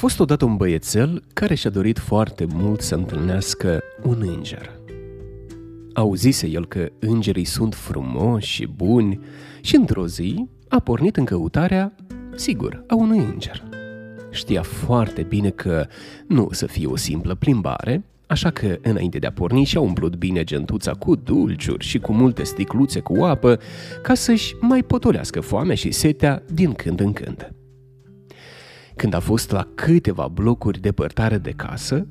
fost odată un băiețel care și-a dorit foarte mult să întâlnească un înger. Auzise el că îngerii sunt frumoși și buni și într-o zi a pornit în căutarea, sigur, a unui înger. Știa foarte bine că nu o să fie o simplă plimbare, așa că înainte de a porni și-a umplut bine gentuța cu dulciuri și cu multe sticluțe cu apă ca să-și mai potolească foamea și setea din când în când. Când a fost la câteva blocuri depărtare de casă,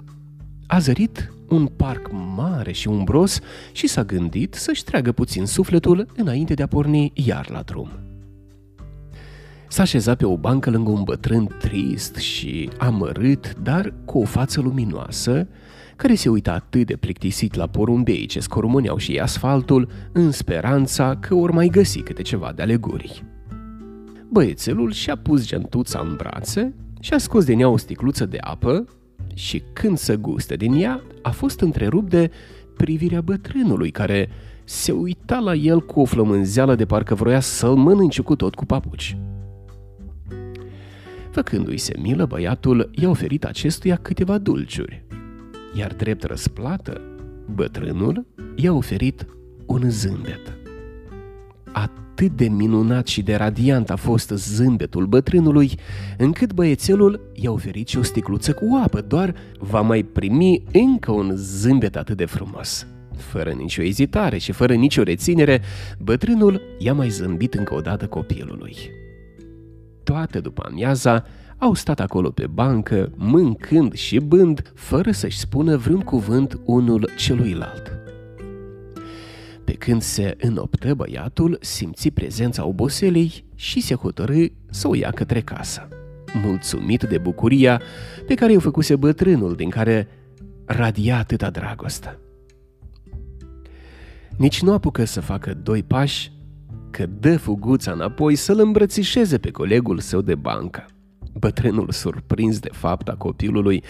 a zărit un parc mare și umbros și s-a gândit să-și treagă puțin sufletul înainte de a porni iar la drum. S-a așezat pe o bancă lângă un bătrân trist și amărât, dar cu o față luminoasă, care se uita atât de plictisit la porumbei ce scormoneau și ei asfaltul, în speranța că ori mai găsi câte ceva de alegorii. Băiețelul și-a pus gentuța în brațe și a scos din ea o sticluță de apă și când să guste din ea, a fost întrerupt de privirea bătrânului care se uita la el cu o flămânzeală de parcă vroia să-l mănânce cu tot cu papuci. Făcându-i se milă, băiatul i-a oferit acestuia câteva dulciuri, iar drept răsplată, bătrânul i-a oferit un zâmbet. Atât de minunat și de radiant a fost zâmbetul bătrânului, încât băiețelul i-a oferit și o sticluță cu apă, doar va mai primi încă un zâmbet atât de frumos. Fără nicio ezitare și fără nicio reținere, bătrânul i-a mai zâmbit încă o dată copilului. Toată după amiaza, au stat acolo pe bancă, mâncând și bând, fără să-și spună vreun cuvânt unul celuilalt. Pe când se înoptă băiatul, simți prezența oboselei și se hotărâ să o ia către casă. Mulțumit de bucuria pe care i-o făcuse bătrânul, din care radia atâta dragoste. Nici nu apucă să facă doi pași, că dă fuguța înapoi să-l îmbrățișeze pe colegul său de bancă. Bătrânul, surprins de fapta copilului,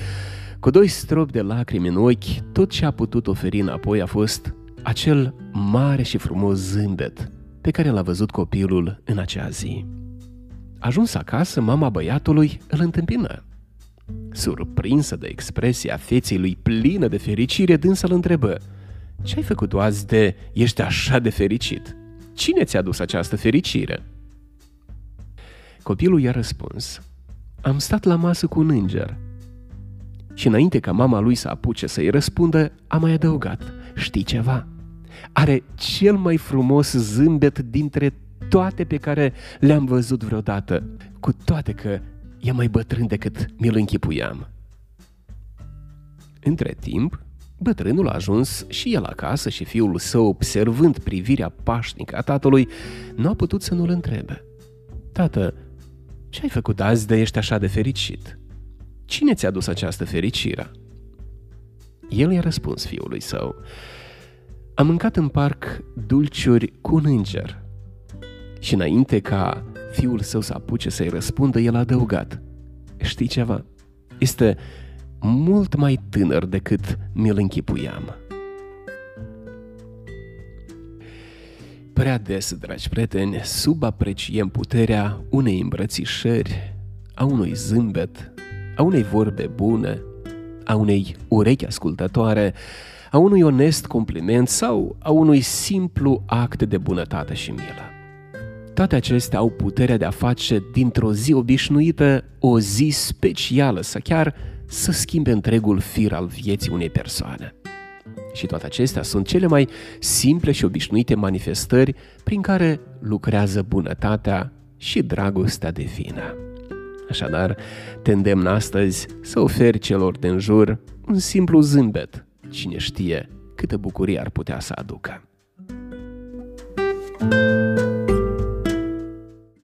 cu doi stropi de lacrimi în ochi, tot ce a putut oferi înapoi a fost acel mare și frumos zâmbet pe care l-a văzut copilul în acea zi. Ajuns acasă, mama băiatului îl întâmpină. Surprinsă de expresia feței lui plină de fericire, dânsa îl întrebă Ce ai făcut azi de ești așa de fericit? Cine ți-a dus această fericire?" Copilul i-a răspuns Am stat la masă cu un înger și înainte ca mama lui să apuce să-i răspundă, a mai adăugat, știi ceva? Are cel mai frumos zâmbet dintre toate pe care le-am văzut vreodată, cu toate că e mai bătrân decât mi-l închipuiam. Între timp, bătrânul a ajuns și el acasă și fiul său, observând privirea pașnică a tatălui, nu a putut să nu-l întrebe. Tată, ce ai făcut azi de ești așa de fericit? Cine ți-a dus această fericire? El i-a răspuns fiului său, Am mâncat în parc dulciuri cu un înger. Și înainte ca fiul său să apuce să-i răspundă, el a adăugat, Știi ceva? Este mult mai tânăr decât mi-l închipuiam. Prea des, dragi prieteni, subapreciem puterea unei îmbrățișări, a unui zâmbet, a unei vorbe bune, a unei urechi ascultătoare, a unui onest compliment sau a unui simplu act de bunătate și milă. Toate acestea au puterea de a face dintr-o zi obișnuită o zi specială să chiar să schimbe întregul fir al vieții unei persoane. Și toate acestea sunt cele mai simple și obișnuite manifestări prin care lucrează bunătatea și dragostea de vină. Așadar, te îndemn astăzi să oferi celor din jur un simplu zâmbet. Cine știe câtă bucurie ar putea să aducă. thank you